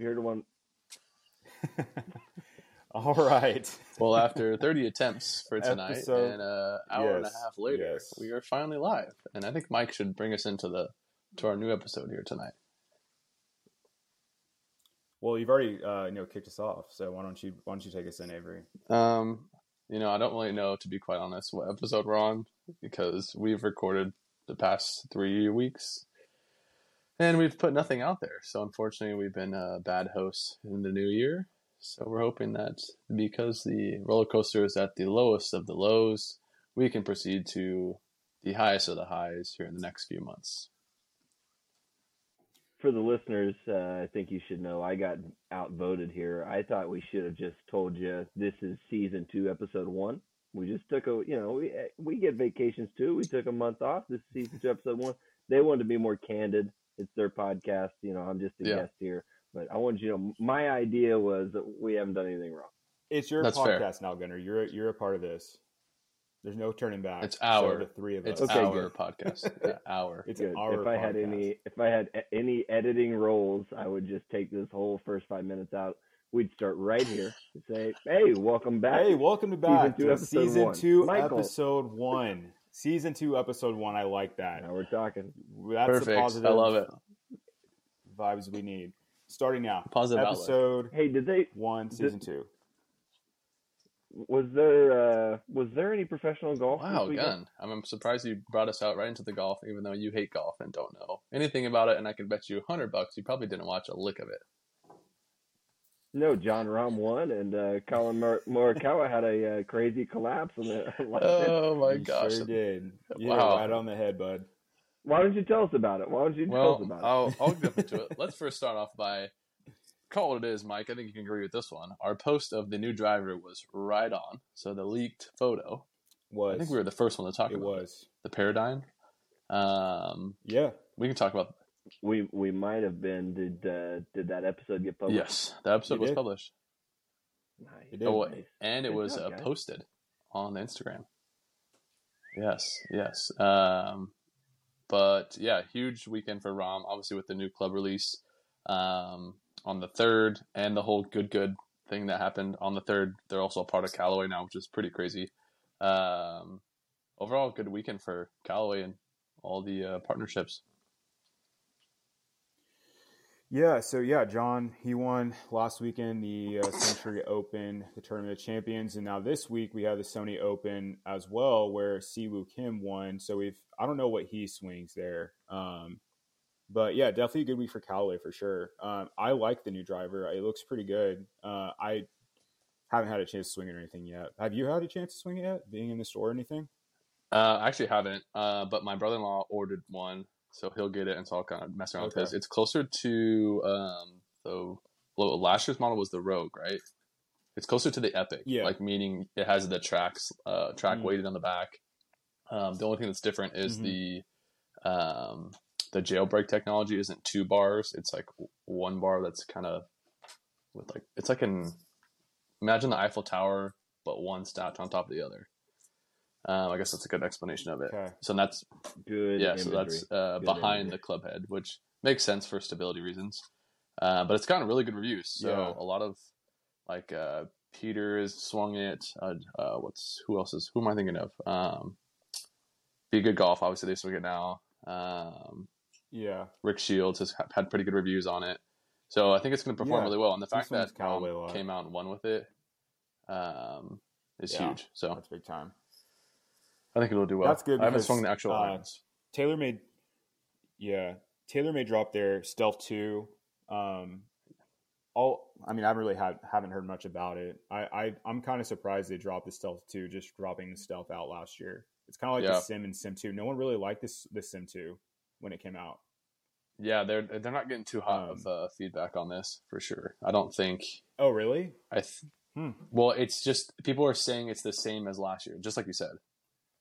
You heard one. All right. Well, after 30 attempts for tonight Episode- and an hour and a half later, yes. we are finally live. And I think Mike should bring us into the to our new episode here tonight. Well, you've already uh, you know kicked us off, so why don't you why don't you take us in, Avery? Um, you know, I don't really know, to be quite honest, what episode we're on because we've recorded the past three weeks and we've put nothing out there. So unfortunately, we've been uh, bad hosts in the new year. So we're hoping that because the roller coaster is at the lowest of the lows, we can proceed to the highest of the highs here in the next few months. For the listeners, uh, I think you should know I got outvoted here. I thought we should have just told you this is season two, episode one. We just took a, you know, we we get vacations too. We took a month off. This is season two, episode one. They wanted to be more candid. It's their podcast. You know, I'm just a Yeah. guest here. But I wanted you to know my idea was that we haven't done anything wrong. It's your That's fair. podcast now, Gunner. You're a, you're a part of this. There's no turning back. It's our- so the three of It's us. Okay, our good. podcast. Yeah, our. It's Good. our If I had any, if I had any editing roles, I would just take this whole first five minutes out. We'd start right here and say, "Hey, welcome back." Hey, welcome to back two, to episode season one. two, Michael. episode one. Season two, episode one. I like that. Now we're talking. That's the positive I love it. vibes we need. Starting now. Positive outlet. episode Hey, did they? one, season two. Was there? uh Was there any professional golf? Wow, this gun. I'm, I'm surprised you brought us out right into the golf, even though you hate golf and don't know anything about it. And I can bet you hundred bucks you probably didn't watch a lick of it. No, Jon Rahm won, and uh, Collin Mor- Morikawa had a uh, crazy collapse on the. Oh my You gosh! Sure did. Yeah, Wow. right on the head, bud. Why don't you tell us about it? Why don't you tell us about it? I'll, I'll get into it. Let's first start off by call what it is, Mike. I think you can agree with this one. Our post of the new driver was right on. So the leaked photo. Was I think we were the first one to talk it about it. was. the paradigm. Um, Yeah. we can talk about We we might have been. Did uh, did that episode get published? yes. The episode You was did? published. Nice. It. Oh, Nice. and it Good was job, uh, posted on Instagram. Yes, yes. Um, but yeah, huge weekend for Rahm. Obviously, with the new club release um, on the third, and the whole good good thing that happened on the third. They're also a part of Callaway now, which is pretty crazy. Um, overall, good weekend for Callaway and all the uh, partnerships. Yeah, so yeah, Jon, he won last weekend the uh, Sentry Open, the Tournament of Champions, and now this week we have the Sony Open as well, where Si Woo Kim won. So we've I don't know what he swings there, um, but yeah, definitely a good week for Callaway for sure. Um, I like the new driver; it looks pretty good. Uh, I haven't had a chance to swing it or anything yet. Have you had a chance to swing it yet? Being in the store or anything? Uh, I actually haven't, uh, but my brother in law ordered one, so he'll get it, and so I'll kind of mess around Okay. with his. It's closer to um, the well, last year's model was the Rogue, right? It's closer to the Epic, Yeah. like meaning it has the tracks, uh, track Mm. weighted on the back. Um, the only thing that's different is Mhm. the um, the jailbreak technology isn't two bars; it's like one bar that's kind of with like it's like an imagine the Eiffel Tower, but one stacked on top of the other. Um, I guess that's a good explanation of it. Okay. So that's Good. yeah, so that's uh, behind imagery. the club head, which makes sense for stability reasons. Uh, but it's gotten really good reviews. So Yeah. a lot of like uh, Peter has swung it. Uh, uh, what's who else is who am I thinking of? Um, Be good golf. Obviously they swing it now. Um, Yeah. Rick Shields has had pretty good reviews on it. So I think it's going to perform Yeah. really well. And the fact that Callaway um, came out and won with it um, is Yeah. huge. So That's big time. I think it'll do well. That's good I haven't swung the actual uh, irons. Taylor made, yeah, Taylor may drop their Stealth two. Um, all I mean, I haven't really had haven't heard much about it. I, I I'm kind of surprised they dropped the Stealth two, just dropping the Stealth out last year. It's kind of like Yeah. the Sim and Sim two. No one really liked this the Sim two when it came out. Yeah, they're they're not getting too hot of Um, uh, feedback on this for sure. I don't think Oh, really? I. Th- Hmm. Well, it's just people are saying it's the same as last year, just like you said,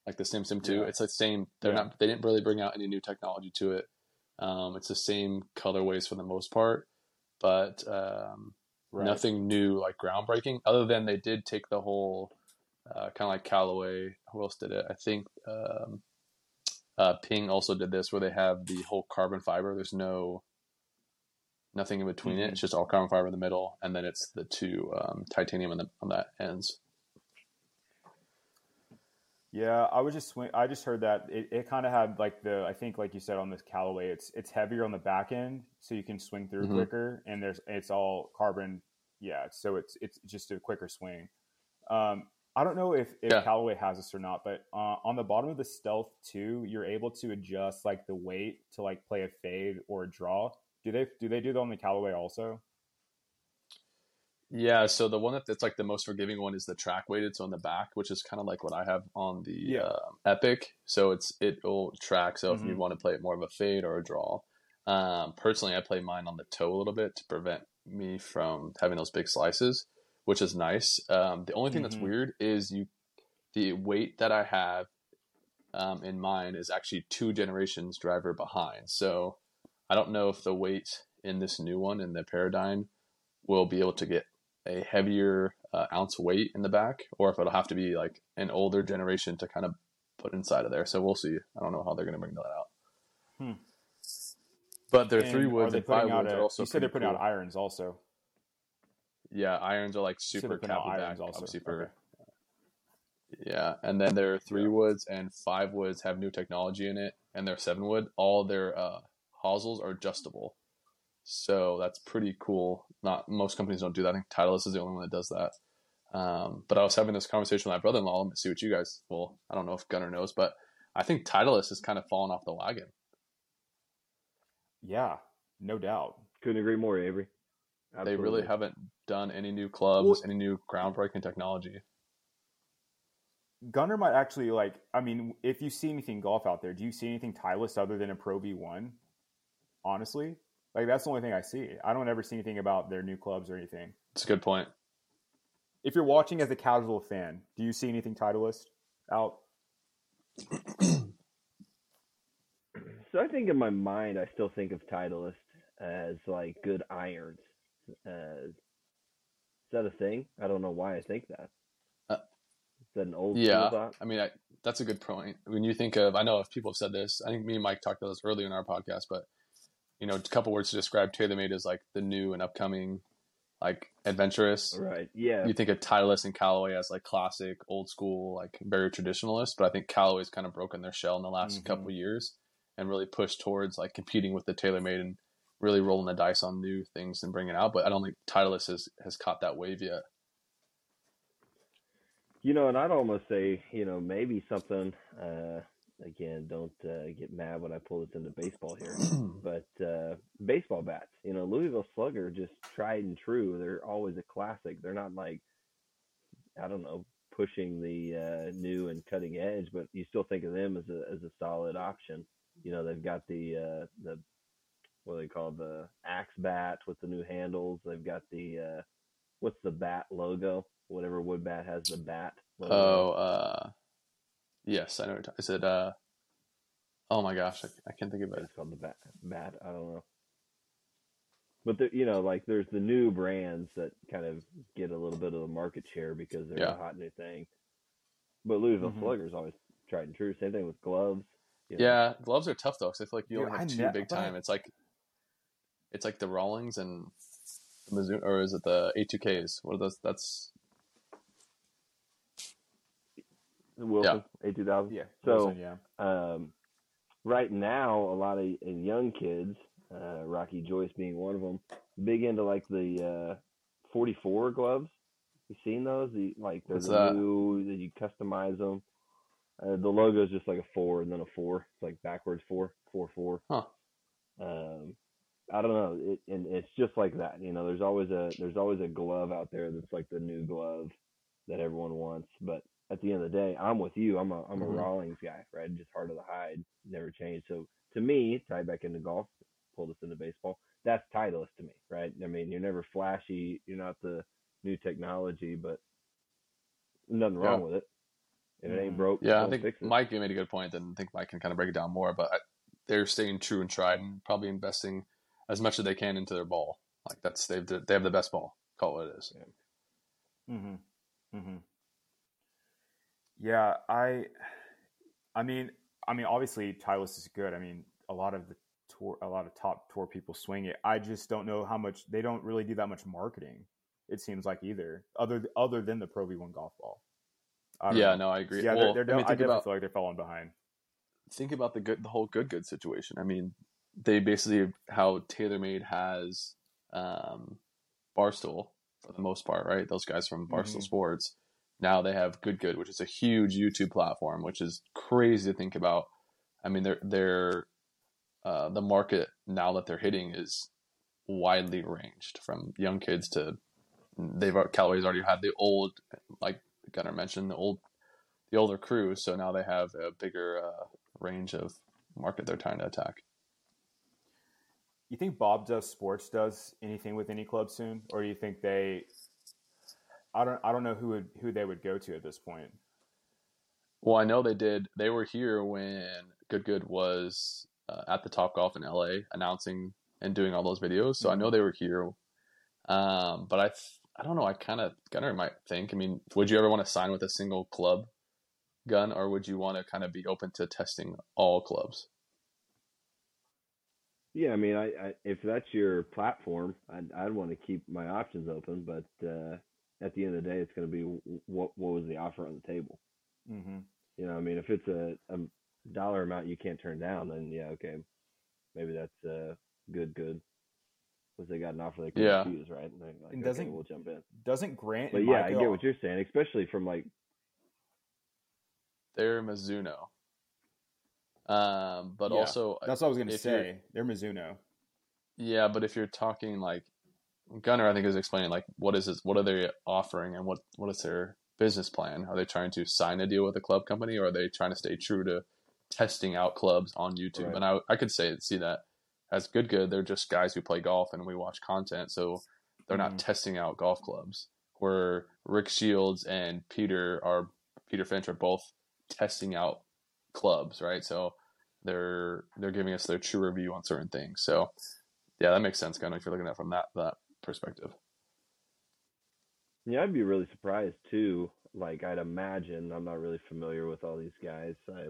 like the Sim Sim Two. Yeah. It's the same. They're Yeah. not. They didn't really bring out any new technology to it. Um, it's the same colorways for the most part, but um, Right. nothing new like groundbreaking. Other than they did take the whole uh, kind of like Callaway. Who else did it? I think um, uh, Ping also did this, where they have the whole carbon fiber. There's no nothing in between Mhm. it. It's just all carbon fiber in the middle, and then it's the two um, titanium on the on that ends. Yeah, I was just swing. I just heard that it, it kind of had like the I think like you said on this Callaway, it's it's heavier on the back end, so you can swing through Mhm. quicker, and there's it's all carbon. Yeah, so it's it's just a quicker swing. Um, I don't know if, if Yeah. Callaway has this or not, but uh, on the bottom of the Stealth two, you're able to adjust like the weight to like play a fade or a draw. Do they do they do that on the Callaway also? Yeah, so the one that's like the most forgiving one is the track weighted, so on the back, which is kind of like what I have on the Yeah. um, Epic. So it's it'll track. So if you Mhm. want to play it more of a fade or a draw, um, personally, I play mine on the toe a little bit to prevent me from having those big slices, which is nice. Um, the only thing that's Mhm. weird is you the weight that I have um, in mine is actually two generations driver behind. So I don't know if the weight in this new one in the Paradigm will be able to get a heavier uh, ounce weight in the back, or if it'll have to be like an older generation to kind of put inside of there. So we'll see. I don't know how they're going to bring that out. Hmm. But their And three woods and five woods a- are also You said they're putting cool. out irons also. Yeah, irons are like super irons back, also. for Okay. Yeah, and then their three woods and five woods have new technology in it, and their seven wood, all their uh, hosels are adjustable. So that's pretty cool. Not most companies don't do that. I think Titleist is the only one that does that. Um, but I was having this conversation with my brother-in-law. Let me see what you guys. Well, I don't know if Gunner knows, but I think Titleist has kind of fallen off the wagon. Yeah, no doubt. Couldn't agree more, Avery. They really haven't done any new clubs, Well- any new groundbreaking technology. Gunner might actually like. I mean, if you see anything golf out there, do you see anything Titleist other than a Pro V one? Honestly, like that's the only thing I see. I don't ever see anything about their new clubs or anything. It's a good point. If you're watching as a casual fan, do you see anything Titleist out? So I think in my mind, I still think of Titleist as like good irons. Uh, is that a thing? I don't know why I think that. Uh, is that an old Yeah. I mean, I, that's a good point. When you think of, I know if people have said this. I think me and Mike talked about this earlier in our podcast, but you know, a couple words to describe TaylorMade as like the new and upcoming, like adventurous. Right. Yeah. You think of Titleist and Callaway as like classic, old school, like very traditionalist, but I think Callaway's kind of broken their shell in the last Mhm. couple years and really pushed towards like competing with the TaylorMade and really rolling the dice on new things and bringing it out. But I don't think Titleist has has caught that wave yet. You know, and I'd almost say, you know, maybe something. Uh, again, don't uh, get mad when I pull this into baseball here, but uh, baseball bats. You know, Louisville Slugger just tried and true. They're always a classic. They're not like, I don't know, pushing the uh, new and cutting edge, but you still think of them as a as a solid option. You know, they've got the uh, the what do they call the axe bat with the new handles. They've got the uh, what's the bat logo? Whatever wood bat has the bat. Logo. Oh, uh, yes, I know. What you're talking. Is it? Uh, oh my gosh, I, I can't think of it. it's called the bat. Bat. I don't know. But there, you know, like there's the new brands that kind of get a little bit of the market share because they're Yeah. a hot new thing. But Louisville Mhm. Sluggers always tried and true. Same thing with gloves. you know. Yeah, gloves are tough though, because I feel like you Dude, only I have two ne- big but time. It's like, it's like the Rawlings and the Mizuno, or is it the A2Ks? What are those? That's Wilson A two thousand. Yeah. So- Wilson, yeah. um, right now, a lot of uh, young kids, uh, Rocky Joyce being one of them, big into like the uh, 44 gloves. You seen those? The like they're the new that you customize them. Uh, the logo is just like a four and then a four. It's like backwards four, four, four. Huh. Um, I don't know. It, and it's just like that. You know, there's always a there's always a glove out there that's like the new glove that everyone wants. But at the end of the day, I'm with you. I'm a I'm a Mhm. Rawlings guy, right? Just heart of the hide, never changed. So to me, tie back into golf, pull this into baseball. That's Titleist to me, right? I mean, you're never flashy. You're not the new technology, but nothing wrong Yeah. with it. If it ain't Mhm. broke, yeah. I think fix it. Mike made a good point. Then I think Mike can kind of break it down more. But I, they're staying true and tried, and probably investing as much as they can into their ball. Like that's they've they have the best ball. Call it what it is. Mm-hmm. Mm-hmm. Yeah, I, I mean, I mean, obviously, Titleist is good. I mean, a lot of the tour, a lot of top tour people swing it. I just don't know how much they don't really do that much marketing. It seems like either other other than the Pro V one golf ball. Yeah, know. no, I agree. Yeah, well, they're, they're, I, mean, I definitely about, feel like they're falling behind. Think about the good, the whole good good situation. I mean, they basically how TaylorMade has um, Barstool for the most part, right? Those guys from Barstool mm-hmm. Sports. Now they have Good Good, which is a huge YouTube platform, which is crazy to think about. I mean, they're they're uh, the market now that they're hitting is widely ranged from young kids to they've Callaway's already had the old like Gunner mentioned the old the older crew, so now they have a bigger uh, range of market they're trying to attack. You think Bob Does Sports does anything with any club soon, or do you think they? I don't. I don't know who would who they would go to at this point. Well, I know they did. They were here when Good Good was uh, at the Top Golf in LA, announcing and doing all those videos. So mm-hmm. I know they were here. Um, but I, th- I don't know. I kind of Gunner might think. I mean, would you ever want to sign with a single club gun, or would you want to kind of be open to testing all clubs? Yeah, I mean, I, I if that's your platform, I'd, I'd want to keep my options open. But uh, at the end of the day, it's going to be what what was the offer on the table. Mm-hmm. You know, I mean, if it's a, a dollar amount you can't turn down, then yeah, okay, maybe that's uh, good, good. Because they got an offer they can yeah. refuse, right? And, like, and doesn't okay, we'll jump in. Doesn't Grant? But yeah, I get what you're saying, especially from like. They're Mizuno. Um, but yeah, also that's what I was gonna say. They're Mizuno. Yeah, but if you're talking like Gunner, I think is explaining like what is this, what are they offering and what what is their business plan? Are they trying to sign a deal with a club company, or are they trying to stay true to testing out clubs on YouTube? Right. And I I could say see that as good good. They're just guys who play golf and we watch content, so they're mm-hmm. not testing out golf clubs. Where Rick Shields and Peter are Peter Finch are both testing out clubs, right? So they're they're giving us their true review on certain things. So yeah, that makes sense, of if you're looking at it from that that perspective. Yeah, I'd be really surprised too. Like I'd imagine, I'm not really familiar with all these guys. I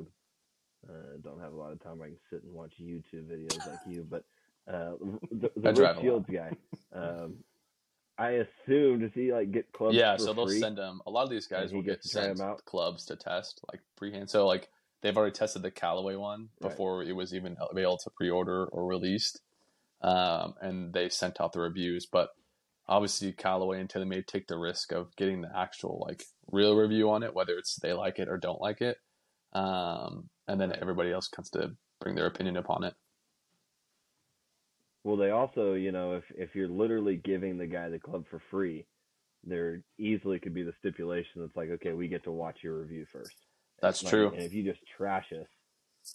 uh, don't have a lot of time. I can sit and watch YouTube videos like you, but uh, the, the Rick Shields guy. Um, I assume does he like get clubs? Yeah, so they'll free? send them. A lot of these guys will get sent out? clubs to test like pre-hand. So like they've already tested the Callaway one before right. it was even available to pre-order or released, um, and they sent out the reviews. But obviously, Callaway and TaylorMade take the risk of getting the actual like real review on it, whether it's they like it or don't like it, um, and then everybody else comes to bring their opinion upon it. Well, they also, you know, if if you're literally giving the guy the club for free, there easily could be the stipulation that's like, okay, we get to watch your review first. That's like, true. And if you just trash us,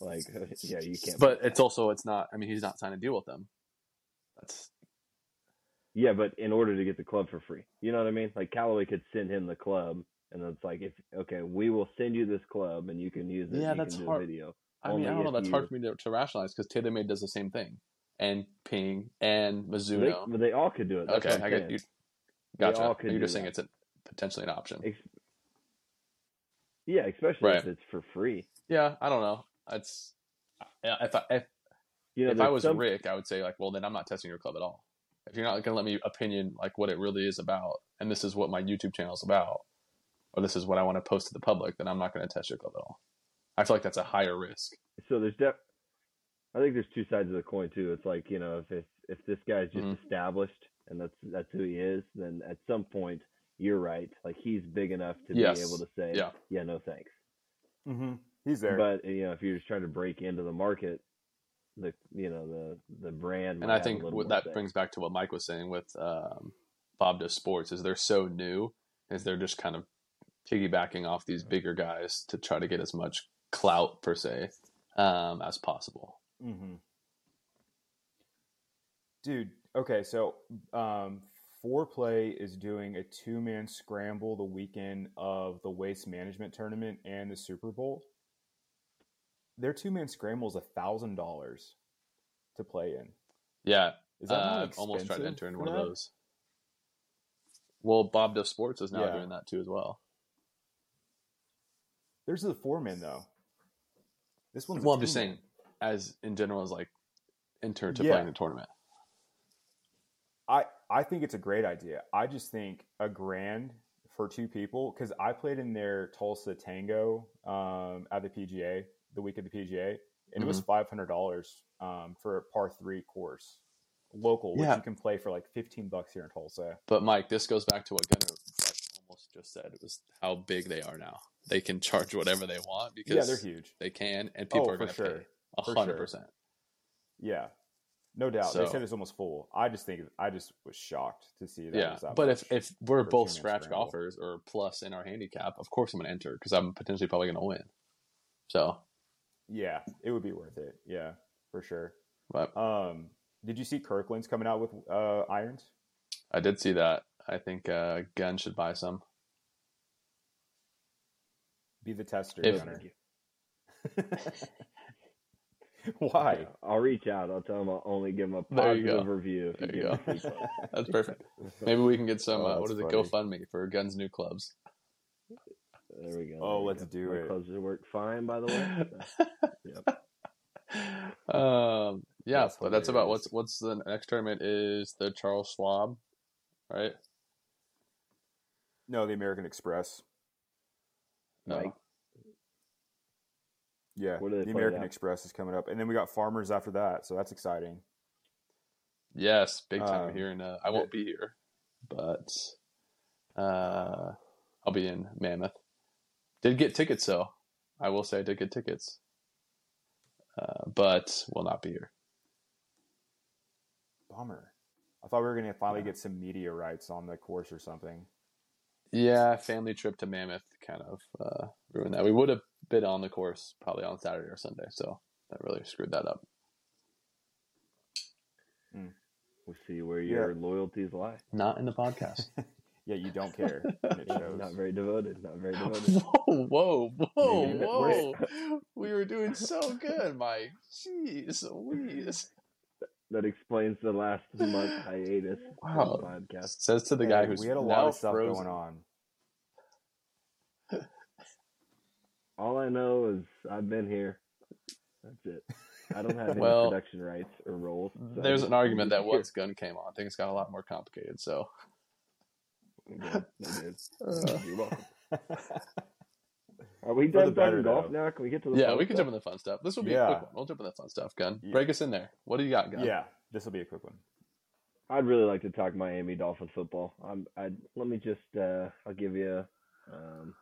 like yeah, you can't. But it's also it's not. I mean, he's not signing a deal with them. Yeah, but in order to get the club for free, you know what I mean? Like Callaway could send him the club, and it's like, if okay, we will send you this club, and you can use it. Yeah, that's hard. video. I mean, I don't know. That's you... hard for me to, to rationalize because TaylorMade does the same thing, and Ping and Mizuno. They, but they all could do it. That's okay, I get you. Gotcha. You're just saying it's a, potentially an option. Yeah, especially right. if it's for free. Yeah, I don't know. It's if I, if, you know, if I was some... Rick, I would say like, well, then I'm not testing your club at all. If you're not going to let me opinion like what it really is about, and this is what my YouTube channel is about, or this is what I want to post to the public, then I'm not going to test your club at all. I feel like that's a higher risk. So there's def- I think there's two sides of the coin too. It's like you know, if if, if this guy's just mm-hmm. established and that's that's who he is, then at some point you're right. Like he's big enough to yes. be able to say, yeah, yeah no thanks. Mm-hmm. He's there. But you know, if you're just trying to break into the market, the you know the the brand. And I think what that brings back to what Mike was saying with um, Bob Does Sports is they're so new, is they're just kind of piggybacking off these bigger guys to try to get as much clout per se um, as possible. Mm-hmm. Dude, okay, so um, Foreplay is doing a two man scramble the weekend of the Waste Management Tournament and the Super Bowl. Their two man scramble is a thousand dollars to play in. Yeah, is that uh, almost tried to enter in one that? of those. Well, Bob Does Sports is now yeah. doing that too as well. There's the four man though. This one's well. I'm just saying, as in general, as like enter to Yeah. play in the tournament. I I think it's a great idea. I just think a grand for two people because I played in their Tulsa Tango um, at the PGA the week of the PGA, and it was Mm-hmm. five hundred dollars um, for a par three course, local, which you can play for like fifteen bucks here in Tulsa. But Mike, this goes back to what Gunner like, almost just said. It was how big they are now. They can charge whatever they want because yeah, they're huge. they can, and people Oh, are going to sure. pay hundred sure. percent. Yeah, no doubt. they said it's almost full. I just think I just was shocked to see that. Yeah, that but if if we're both scratch golfers or plus in our handicap, of course I'm going to enter because I'm potentially probably going to win. So, yeah, it would be worth it. Yeah, for sure. but Um, did you see Kirkland's coming out with uh, irons? I did see that. I think uh, Gun should buy some. Be the tester, If- Gunner. Why? I'll reach out. I'll tell them I'll only give them a There you positive review. There you you go. That's perfect. Maybe we can get some. Oh, uh, what that's is it? funny. GoFundMe for Gun's new clubs. There we go. Oh, let's go. do My it. Clubs work fine, by the way. Yep. um, yeah, That's but that's about what's what's the next tournament is the Charles Schwab, right? No, the American Express. No. Mike. Yeah, Where the American that? Express is coming up, and then we got Farmers after that, so that's exciting. Yes, big time Um, here, and uh, I won't be here, but uh, I'll be in Mammoth. Did get tickets though. I will say I did get tickets, uh, but will not be here. Bummer. I thought we were going to finally get some media rights on the course or something. Yeah, family trip to Mammoth kind of uh, ruined that. We would have been on the course probably on Saturday or Sunday, so that really screwed that up. We'll see where your loyalties lie. Not in the podcast. Yeah, you don't care. and it shows. Not very devoted. Not very devoted. whoa, whoa, whoa, Maybe whoa! we were doing so good, Mike. Jeez, Louise. that explains the last month hiatus Wow. the podcast. Says to the guy Hey, who's we had a lot of stuff frozen. going on. All I know is I've been here. That's it. I don't have any Well, production rights or roles. so There's an argument that once Gun came on, things got a lot more complicated. So, They did. They did. Uh. You're welcome. Are we done better, talking golf now? Can we get to the yeah, fun we can stuff? jump in the fun stuff. This will be a quick one. We'll jump in the fun stuff. Gun, Yeah. break us in there. What do you got, Gun? Yeah, this will be a quick one. I'd really like to talk Miami Dolphins football. I'm. I let me just. Uh, I'll give you. Um,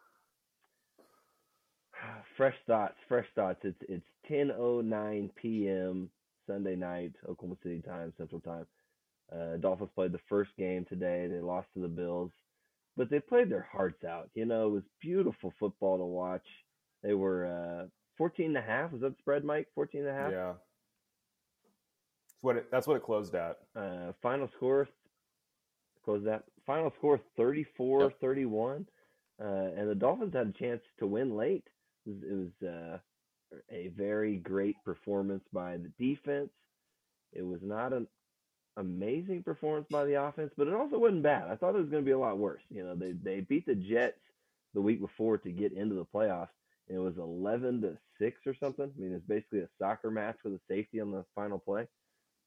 fresh thoughts. Fresh thoughts. It's it's 10:09 p.m. Sunday night, Oklahoma City time, Central Time. Uh, Dolphins played the first game today. They lost to the Bills, but they played their hearts out. You know, it was beautiful football to watch. They were uh, 14 and a half. Was that spread, Mike? 14 and a half. Yeah, that's what it, that's what it closed at. Uh, final score, close that. Final score 34 31. Uh, and the Dolphins had a chance to win late. It was, it was uh, a very great performance by the defense. It was not an amazing performance by the offense, but it also wasn't bad. I thought it was going to be a lot worse. You know, they they beat the Jets the week before to get into the playoffs. And it was 11 to 6 or something. I mean, it's basically a soccer match with a safety on the final play.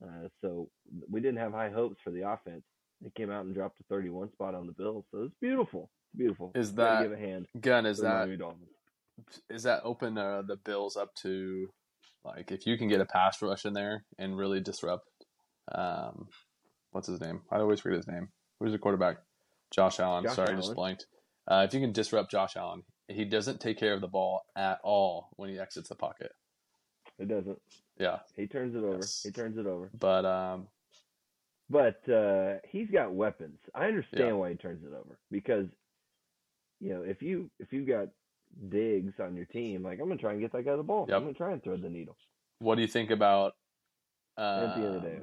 Uh, so we didn't have high hopes for the offense. They came out and dropped a 31 spot on the Bills. So it's beautiful. It's beautiful. Is that- give a hand? Gun, is that is that open uh, the Bills up to like if you can get a pass rush in there and really disrupt um what's his name? I always forget his name. Who's the quarterback? Josh Allen. Josh Sorry, I just Allen. blanked. Uh, if you can disrupt Josh Allen, he doesn't take care of the ball at all when he exits the pocket. It doesn't. Yeah, He turns it over. Yes. He turns it over. but um, But uh, he's got weapons. I understand Yeah. why he turns it over because you know if you if you've got Diggs on your team, like I'm gonna try and get that guy the ball. Yep. I'm gonna try and thread the needle. what do you think about? And at the end of the um, day,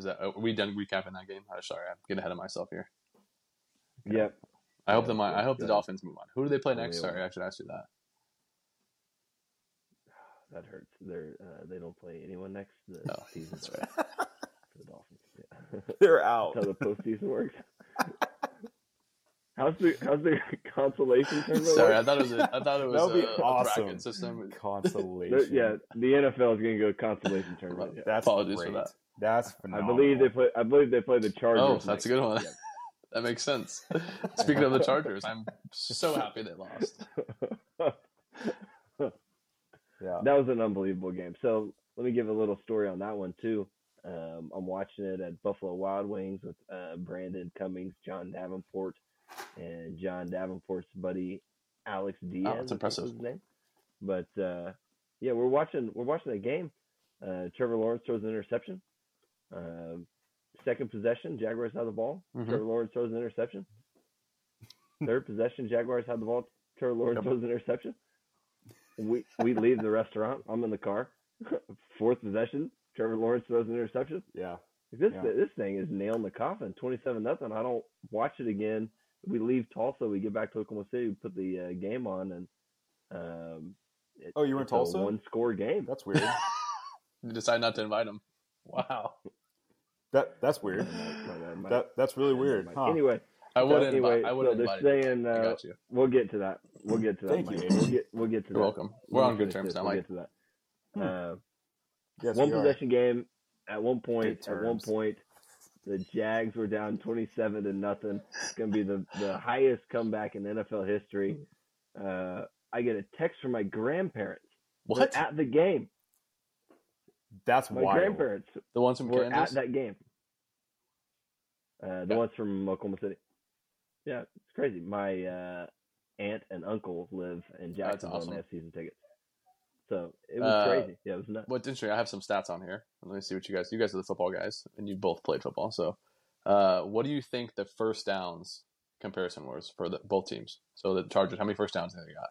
Is that are we done recapping that game? Oh, sorry, I'm getting ahead of myself here. yep. I hope Yeah, the I hope the. Dolphins move on. Who do they play Oh, next? Sorry. I should ask you that. That hurts. They're uh, they don't play anyone next. The No, season's that's over for the Dolphins. Yeah. They're out. That's how the postseason works. How's the how's the consolation tournament? Sorry, I thought it was. A, I thought it was That would be a, a awesome. bracket system. Consolation. Yeah, the NFL is going to go consolation tournament. yeah. That's Apologies for that. That's I phenomenal. believe they play. I believe they play the Chargers. Oh, that's a good one. That makes sense. Speaking of the Chargers, I'm so happy they lost. Yeah. that was an unbelievable game. So let me give a little story on that one too. Um, I'm watching it at Buffalo Wild Wings with uh, Brandon Cummings, John Davenport, and John Davenport's buddy Alex Diaz. I think that's impressive. was His name. But uh, yeah, we're watching we're watching the game. Uh, Trevor Lawrence throws an interception. Uh, second possession, Jaguars have the ball. Mhm. Trevor Lawrence throws an interception. Third possession, Jaguars have the ball. Trevor Lawrence Yep. throws an interception. We we leave the restaurant. I'm in the car. Fourth possession, Trevor Lawrence throws an interception. Yeah. This Yeah. this thing is nailing the coffin. Twenty seven nothing. I don't watch it again. We leave Tulsa. We get back to Oklahoma City. We put the uh, game on, and um, it- Oh, you were in it's Tulsa? One score game. That's weird. You decide not to invite him. Wow. That that's weird. My bad, my- That that's really weird. Huh. Anyway, I so would anyway, invite. I would so invite. they're saying uh, you. we'll get to that. We'll get to that. Thank you, Mike. Aiden. We'll get we'll get to You're that. welcome. We'll We're on good terms this. now, We'll get to that. Hmm. Uh, Yes, one we are. possession game. At one point, at one point, the Jags were down twenty-seven to nothing. It's gonna be the the highest comeback in NFL history. Uh, I get a text from my grandparents. They're What? At the game, That's my wild. grandparents The ones from were at that game. Uh, the Yeah. ones from Oklahoma City. Yeah, it's crazy. My uh, aunt and uncle live in Jacksonville awesome. and they have season tickets. So it was Uh, crazy. Yeah, it was nuts. What's interesting, I have some stats on here. Let me see what you guys. You guys are the football guys, and you both played football. So, uh, what do you think the first downs comparison was for the, both teams? So the Chargers, how many first downs have they got?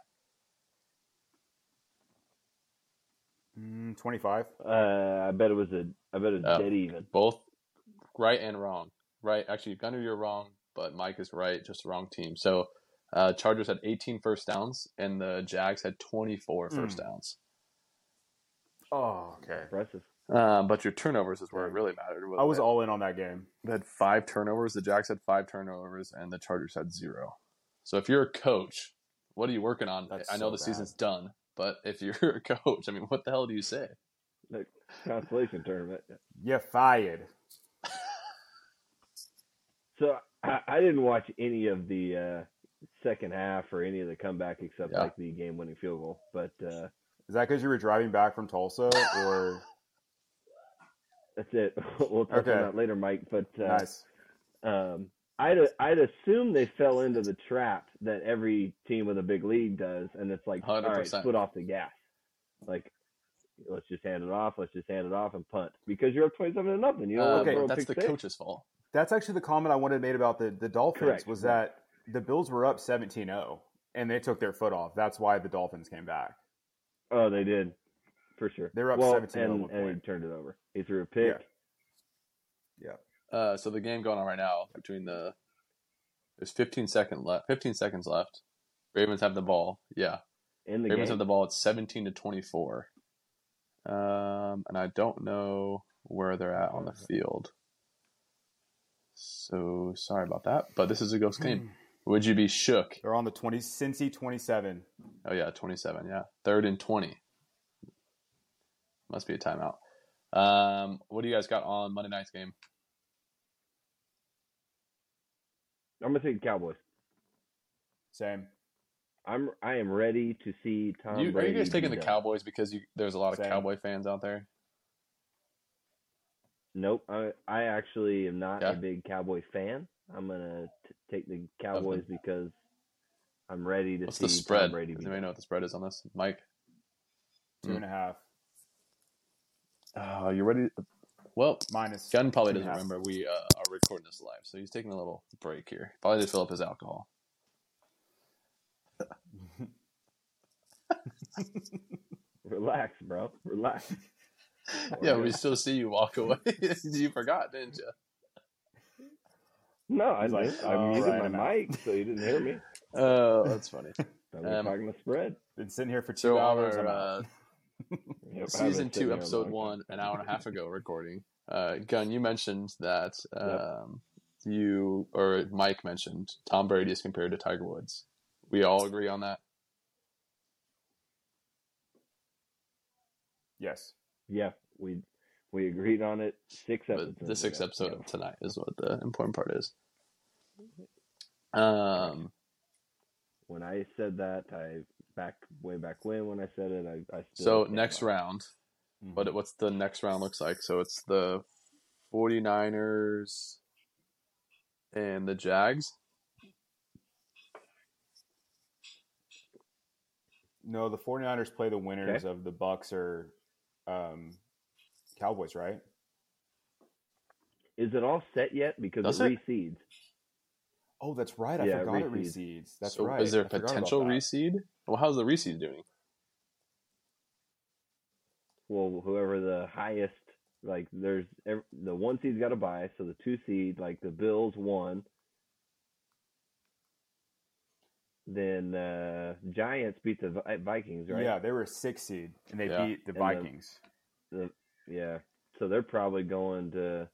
Mm, Twenty-five. Uh, I bet it was a. I bet it was Oh. dead even. Both right and wrong. Right, actually, Gunner, you're wrong, but Mike is right. Just the wrong team. So, uh, Chargers had 18 first downs, and the Jags had 24 first Mm. downs. Oh, okay. Impressive. Um, but your turnovers is where it really mattered. I was all in on that game. They had five turnovers. The Jags had five turnovers, and the Chargers had zero. So if you're a coach, what are you working on? That's I know so the bad. season's done, but if you're a coach, I mean, what the hell do you say? The consolation tournament. Yeah, fired. So I, I didn't watch any of the uh, second half or any of the comeback except Yeah. like the game-winning field goal. But uh, Is that because you were driving back from Tulsa, or that's it. we'll talk Okay. on that later, Mike. But uh, nice? um, I'd I'd assume they fell into the trap that every team with a big lead does, and it's like, all right, 100%. foot off the gas. Like, let's just hand it off. Let's just hand it off and punt because you're up twenty-seven to nothing. You don't Uh, okay, that's the six. coach's fault. That's actually the comment I wanted to make about the the Dolphins Correct. was that the Bills were up 17-0 and they took their foot off. That's why the Dolphins came back. Oh, they did, for sure. They were up well, 17 at and, and he turned it over. He threw a pick. Uh, so the game going on right now between the there's 15 second left. 15 seconds left. Ravens have the ball. Yeah, in the Ravens game. have the ball. It's 17 to 24. Um, and I don't know where they're at on the field. So sorry about that, but this is a ghost game. Would you be shook? They're on the 20 Cincy 27. Oh yeah, 27. Yeah, third and 20. Must be a timeout. Um, what do you guys got on Monday night's game? I'm gonna take the Cowboys. Same. I'm I am ready to see Tom You, are you guys taking the done. Cowboys because you, there's a lot of Cowboy fans out there? Nope. I I actually am not Yeah. a big Cowboy fan. I'm gonna t- take the Cowboys because I'm ready to What's see the spread? Tom Brady. Does anybody know what the spread is on this? Mike? Two and a half. Hmm. Oh, you're ready? Well, Minus. Gun probably doesn't half. remember we uh, are recording this live, so he's taking a little break here. Probably to fill up his alcohol. Relax, bro. Relax. Yeah, we still see you walk away. you forgot, didn't you? No, I He's like. I "All muted right, my I'm mic so you didn't hear me. Oh, that's funny. I was Um, talking the spread. Been sitting here for two So hours. our uh, out. Yep, season two, episode one, an hour and a half ago recording. Uh, Gun, you mentioned that um, you or Mike mentioned Tom Brady is compared to Tiger Woods. We all agree on that. Yes. Yeah, we we agreed on it six But the sixth episode Yeah. of tonight is what the important part is. Um, When I said that, I back way back when when I said it, I, I still so next by it. round, but what's the next round looks like? So it's the 49ers and the Jags. No, the 49ers play the winners Okay. of the Bucks or um, Cowboys, right? Is it all set yet? Because Does it it? reseeds. Oh, that's right. I Yeah, forgot it reseeds. reseeds. That's so right. Is there I forgot about potential that. reseed? Well, how's the reseed doing? Well, whoever the highest, like there's ev- the one seed's got to buy, so the two seed, like the Bills won. Then uh Giants beat the Vi- Vikings, right? Yeah, they were six seed and they Yeah. beat the And Vikings. The, yeah. So they're probably going to.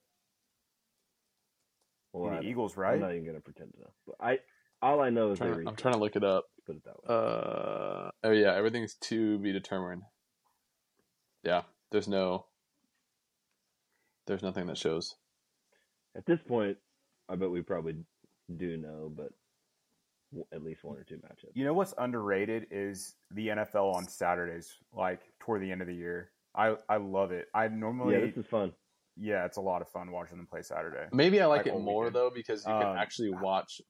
Well, the don't- Eagles, I'm right? not even gonna pretend to know. But I, all I know is they Trying to- I'm trying to look it up. Put it that way. Uh, oh yeah, everything's to be determined. Yeah, there's no, there's nothing that shows. At this point, I bet we probably do know, but at least one or two matchups. You know what's underrated is the NFL on Saturdays, like toward the end of the year. I, I love it. I normally, Yeah, yeah, this is fun. Yeah, it's a lot of fun watching them play Saturday. Maybe I like, Like it more weekend. though because you can Um, actually watch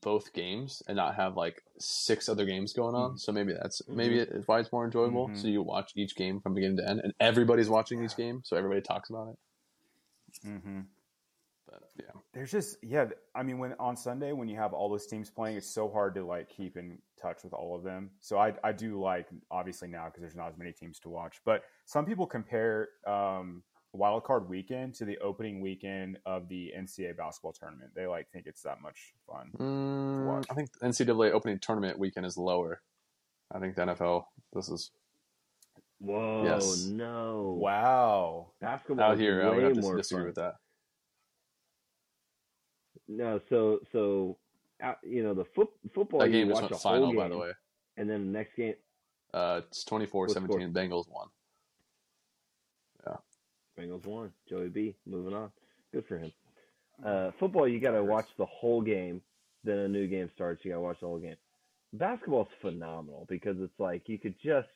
both games and not have like six other games going on. Mhm. So maybe that's Mhm. maybe it's why it's more enjoyable. Mhm. So you watch each game from beginning to end, and everybody's watching each game, so everybody talks about it. Mm-hmm. But yeah, There's just yeah. I mean, when on Sunday when you have all those teams playing, it's so hard to like keep in touch with all of them. So I I do like obviously now because there's not as many teams to watch. But some people compare um, Wild Card Weekend to the opening weekend of the NCAA basketball tournament. They like think it's that much fun. Mm. I think the NCAA opening tournament weekend is lower. I think the NFL. This is Whoa, Yes. no. Wow. Basketball out is here. I would have to disagree fun. with that. No, so so you know the foot, football That you game just watch went a whole final, by the way. and then the next game Uh, it's 24-17. Bengals won. Bengals won. Joey B moving on. Good for him. Uh, football you got to watch the whole game. Then a new game starts. You got to watch the whole game. Basketball's phenomenal because it's like you could just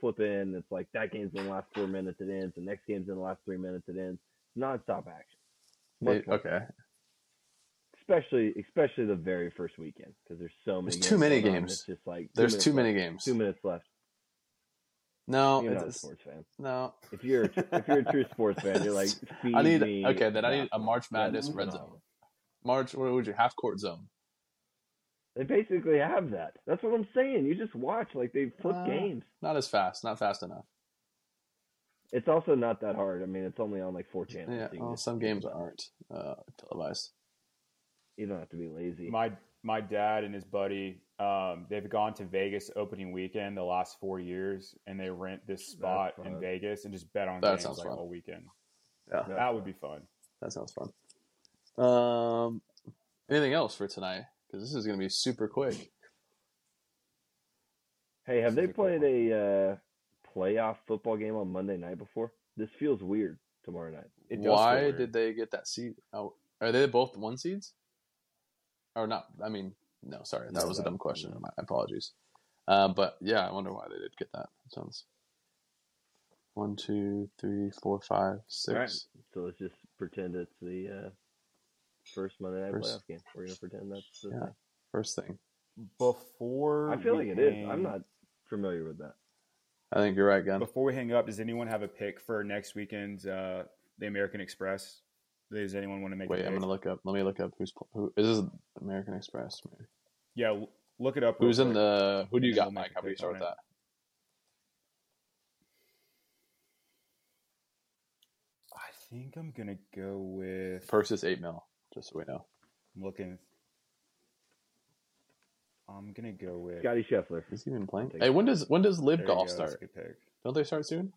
flip in. It's like that game's in the last four minutes. It ends. The next game's in the last three minutes. It ends. Nonstop action. Much okay. fun. Especially especially the very first weekend because there's so many. There's games too many games. It's just like There's too many games. Two minutes left. No, You're not a sports fan. no. If you're if you're a true sports fan, you're like. Feed I need me okay. Then I need a. March Madness That's red zone. March. What would you half court zone? They basically have that. That's what I'm saying. You just watch like they flip Uh, games. Not as fast. Not fast enough. It's also not that hard. I mean, it's only on like four channels. Yeah. Well, some games aren't uh, televised. You don't have to be lazy. My my dad and his buddy, um, they've gone to Vegas opening weekend the last four years, and they rent this spot in fun. Vegas and just bet on That games sounds like fun. all weekend. Yeah. Yeah. That would be fun. That sounds fun. Um, anything else for tonight? Because this is going to be super quick. Hey, have This they a played a uh, playoff football game on Monday night before? This feels weird tomorrow night. It Why did they get that seed? Oh, are they both one seeds? Or not? I mean, no. Sorry, that No, was a dumb question. no. My apologies. Uh, but yeah, I wonder why they did get that. Sounds one, two, three, four, five, six. All right. So let's just pretend it's the uh, first Monday night First- playoff game. We're gonna pretend that's the Yeah. thing. First thing. Before I feel we like it is. I'm not familiar with that. I think you're right, Gun. Before we hang up, does anyone have a pick for next weekend's uh, the American Express? Does anyone want to make? Wait, I'm gonna look up. Let me look up who's who. Is this American Express? Maybe. Yeah, look it up. real Who's in quick. the? Who do you And got, we'll Mike? How do you start with that? I think I'm gonna go with Purse is eight mil. Just so we know. I'm looking. I'm gonna go with. Scotty Scheffler. Is he even playing? Take Hey, when does when does Live There Golf go, start? a good pick. Don't they start soon?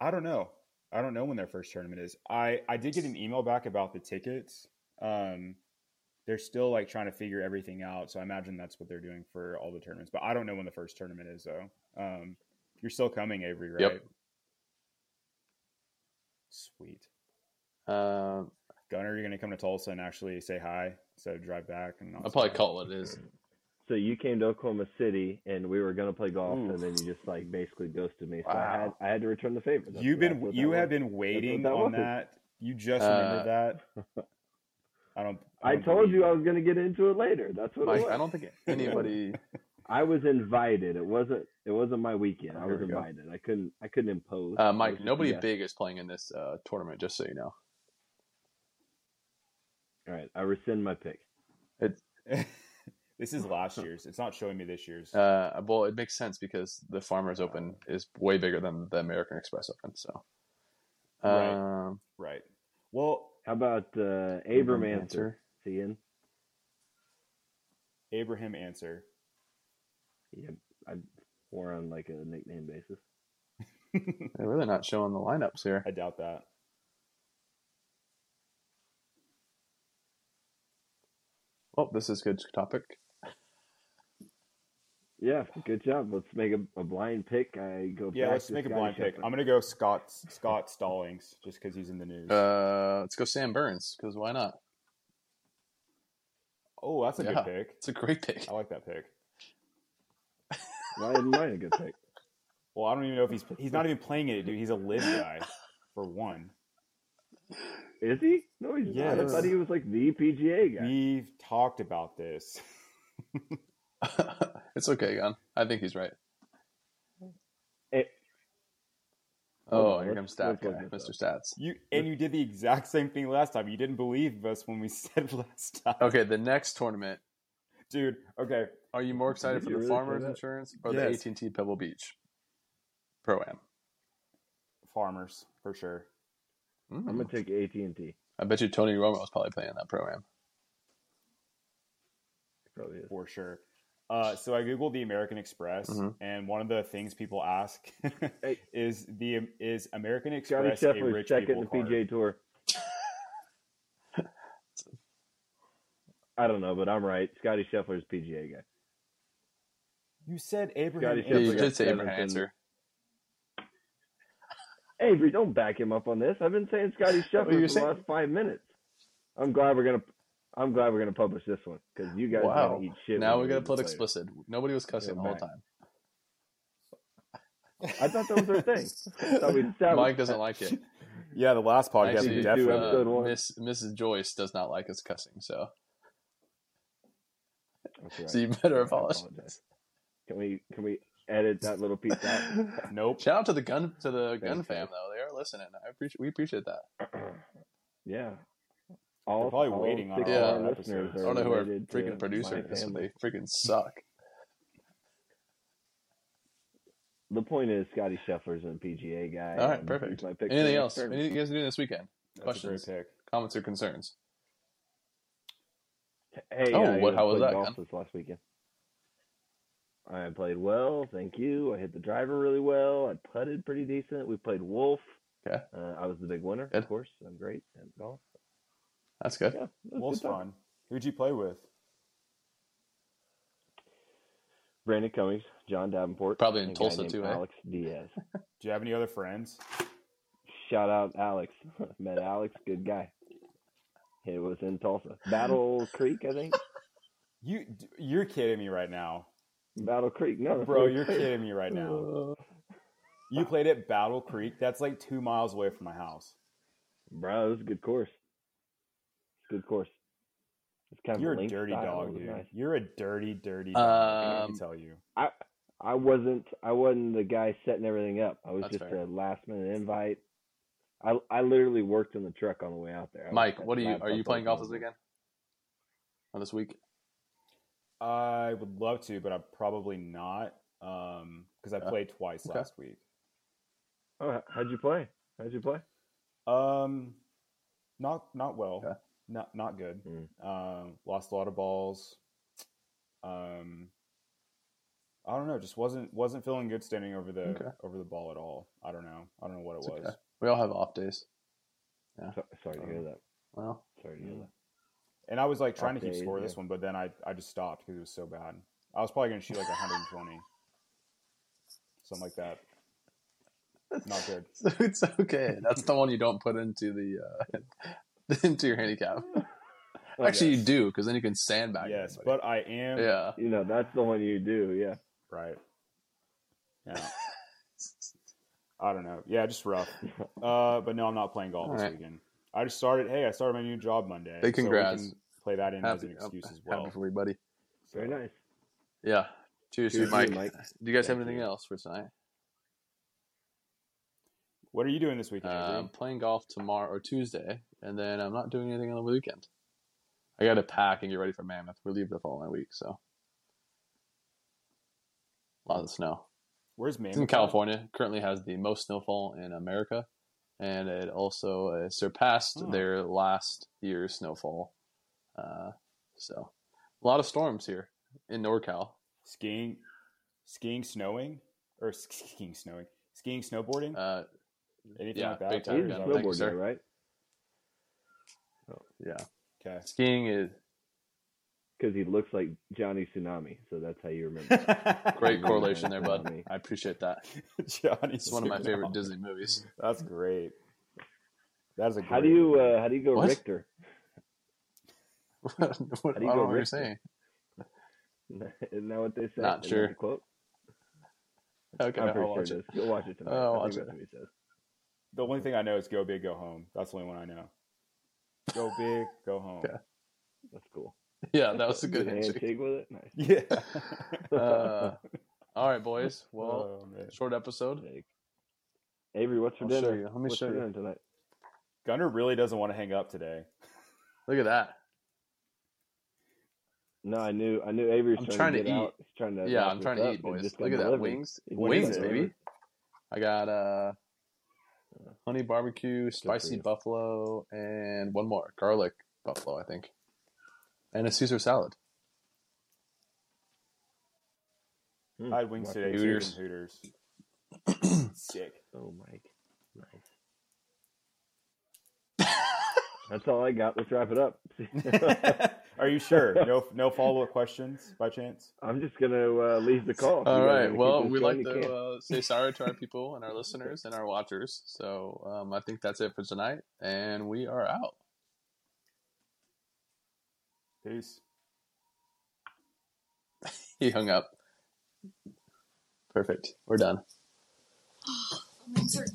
I don't know. I don't know when their first tournament is. I I did get an email back about the tickets. Um, they're still like trying to figure everything out, so I imagine that's what they're doing for all the tournaments. But I don't know when the first tournament is though. Um, you're still coming, Avery, right? Yep. Sweet. Uh, Gunner, you're gonna come to Tulsa and actually say hi, so drive back and I'll probably call what it is. So you came to Oklahoma City, and we were gonna play golf, Oof. and then you just like basically ghosted me. So I had I had to return the favor. That's- You've been you have was. been waiting that on was. that. You just Uh, remembered that. I don't. I don't told believe you I was gonna get into it later. That's what Mike, it was. I don't think anybody. I was invited. It wasn't. It wasn't my weekend. I was we go. invited. I couldn't. I couldn't impose. Uh, Mike, nobody yeah. big is playing in this uh, tournament, just so you know. All right. I rescind my pick. this is last year's. It's not showing me this year's. Uh, well, it makes sense because the Farmers Open is way bigger than the American Express Open. So, Right. um, right. Well, How about uh, Abram Ancer? Seeing. Abraham Ancer. Yeah, I more on like a nickname basis. they're really not showing the lineups here. I doubt that. Oh, this is good topic. Yeah, good job. Let's make a, a blind pick. I go. Yeah, back let's to make a Scottie blind pick. Scheffler. I'm gonna go Scott Scott Stallings just because he's in the news. Uh, let's go Sam Burns because why not? oh, that's a yeah. good pick. It's a great pick. I like that pick. Why isn't mine a good pick? Well, I don't even know if he's he's not even playing it, dude. He's a LIV guy for one. Is he? No, he's not. I thought he was like the PGA guy. We've talked about this. it's okay, Gun. I think he's right. Eh, Oh, Hold on, here let's- comes Stat Guy, Mr. Stats. You and you did the exact same thing last time. You didn't believe us when we said last time. Okay, the next tournament. dude. Okay, Are you more excited Did for the really Farmers? Insurance or Yes. the AT&T Pebble Beach Pro Am? farmers for sure. I'm gonna take AT and T. I bet you Tony Romo was probably playing that Pro Am. Probably is. for sure. Uh, so I googled the American Express, Mhm. and one of the things people ask is the is American Scottie Express a Scheffler's rich second people in the card? PGA Tour. I don't know, but I'm right. Scottie Scheffler's PGA guy. You said Abraham. Scottie Yeah, you Scheffler did say seventh Abraham Ancer. Avery, don't back him up on this. I've been saying Scottie Scheffler you're for saying- the last five minutes. I'm glad we're gonna. I'm glad we're gonna publish this one because you guys Wow. gotta eat shit. Now we we got to put later. explicit. Nobody was cussing the whole Mike. time. I thought that was our thing. I thought Mike doesn't that. like it. Yeah, the last podcast Actually, do definitely. episode uh, one. Miss Mrs. Joyce does not like us cussing, so right. so you better I apologize. Can we can we edit that little piece out? Nope. Shout out to the gun to the gun Thanks, fam though. They are listening. I appreciate we appreciate that. yeah. All, They're probably all waiting on six our of our listeners I don't know who our freaking producer my is. so. They freaking suck. The point is, Scottie Scheffler's a PGA guy. All right, perfect. my pick Anything else? tournament. Anything you guys are doing this weekend? That's Questions, pick. comments, or concerns? Hey, Oh, I what- how was that, golf this last weekend. I played well, thank you. I hit the driver really well. I putted pretty decent. We played Wolf. Okay. Uh, I was the big winner, Good. of course. I'm great at golf. That's good. Yeah, it was Wolf's good time. fun. Who'd you play with? Brandon Cummings, John Davenport, Probably in and a guy Tulsa named too, eh? Alex Diaz. Do you have any other friends? Shout out Alex. Met Alex, good guy. It was in Tulsa. Battle Creek, I think. You you're kidding me right now, Battle Creek. No, bro. You're kidding me right now. You played at Battle Creek. That's like two miles away from my house. Bro, it was a good course. It's a good course. It's kind of You're a link dirty style. Dog, dude. nice. You're a dirty, dirty dog. I Um, can tell you. I I wasn't. I wasn't the guy setting everything up. I was That's just fair. a last minute invite. I I literally worked in the truck on the way out there. I Mike, what are you? Are you playing golf this open. weekend? Or this week? I would love to, but I'm probably not because I Yeah. played twice Okay. last week. Oh, how'd you play? How'd you play? Um, not not well. Okay. Not not good. Mm. Um, lost a lot of balls. Um, I don't know. Just wasn't wasn't feeling good standing over the Okay. over the ball at all. I don't know. I don't know what it It's was. okay. We all have off days. So, sorry to hear that. Well, Sorry to hear that. And I was like trying Off to keep days, score of this one, but then I, I just stopped because it was so bad. I was probably going to shoot like 120. Something like that. Not good. so it's okay. That's the one you don't put into the uh, into your handicap. Actually, you do because then you can sandbag. Yes, everybody. but I am. yeah. You know, that's the one you do. Yeah. Right. Yeah. I don't know. Yeah, just rough. Uh, but no, I'm not playing golf All this right. weekend. I just started. Hey, I started my new job Monday. Big so we congrats. can play that in as an excuse as well. happy well. for you, buddy. Very nice. Yeah. Cheers, to you, Cheers to you, Mike. Mike. Do you guys have anything you. else for tonight? What are you doing this weekend? Uh, I'm playing golf tomorrow or Tuesday, and then I'm not doing anything on the weekend. I got to pack and get ready for Mammoth. We leave the following week, so a lot of snow. Where's It's Mammoth? in at? California. Currently has the most snowfall in America, and it also uh, surpassed Oh. their last year's snowfall. Uh, so a lot of storms here in NorCal. Skiing, skiing, snowing, or skiing, snowing, skiing, snowboarding, Uh, anything yeah, like that. big time, He's a yeah, snowboard guy, sir. right? yeah, Okay. skiing is Because he looks like Johnny Tsunami, so that's how you remember. great correlation there, bud. Tsunami. I appreciate that. Johnny It's one of my favorite Disney movies. That's great. That is a great. How do you uh, how do you go What? Richter? what, what, How do you I don't go know what you're Richter? saying. Isn't that what they say? Not Isn't sure. quote? Okay, I'm I'll pretty watch sure it. it is. Go watch it tonight. Oh, I watch think it. that's what he says. The only thing I know is go big, go home. That's the only one I know. Go big, go home. Okay. That's cool. Yeah, that was a good handshake. handshake with it. Nice. Yeah. Uh, all right, boys. Well, oh, short episode. Jake. Avery, what's for I'll dinner? Let me what's show you. tonight? Gunner really doesn't want to hang up today. Look at that. No, I knew I knew Avery's I'm trying, trying to to get eat. out. He's trying to Yeah, I'm trying to eat, boys. Look got at that delivered. wings. Wings, baby. I got uh, honey barbecue, spicy buffalo, and one more garlic buffalo, I think, and a Caesar salad. Hmm. I had wings Watch today. it. too Hooters. Hooters. Sick. Oh, Mike. Nice. That's all I got. Let's wrap it up. Are you sure? No, no follow up questions by chance? I'm just gonna uh, leave the call. If All you right. Well, we'd like to uh, say sorry to our people and our listeners and our watchers. So um, I think that's it for tonight, and we are out. Peace. He hung up. Perfect. We're done. Insert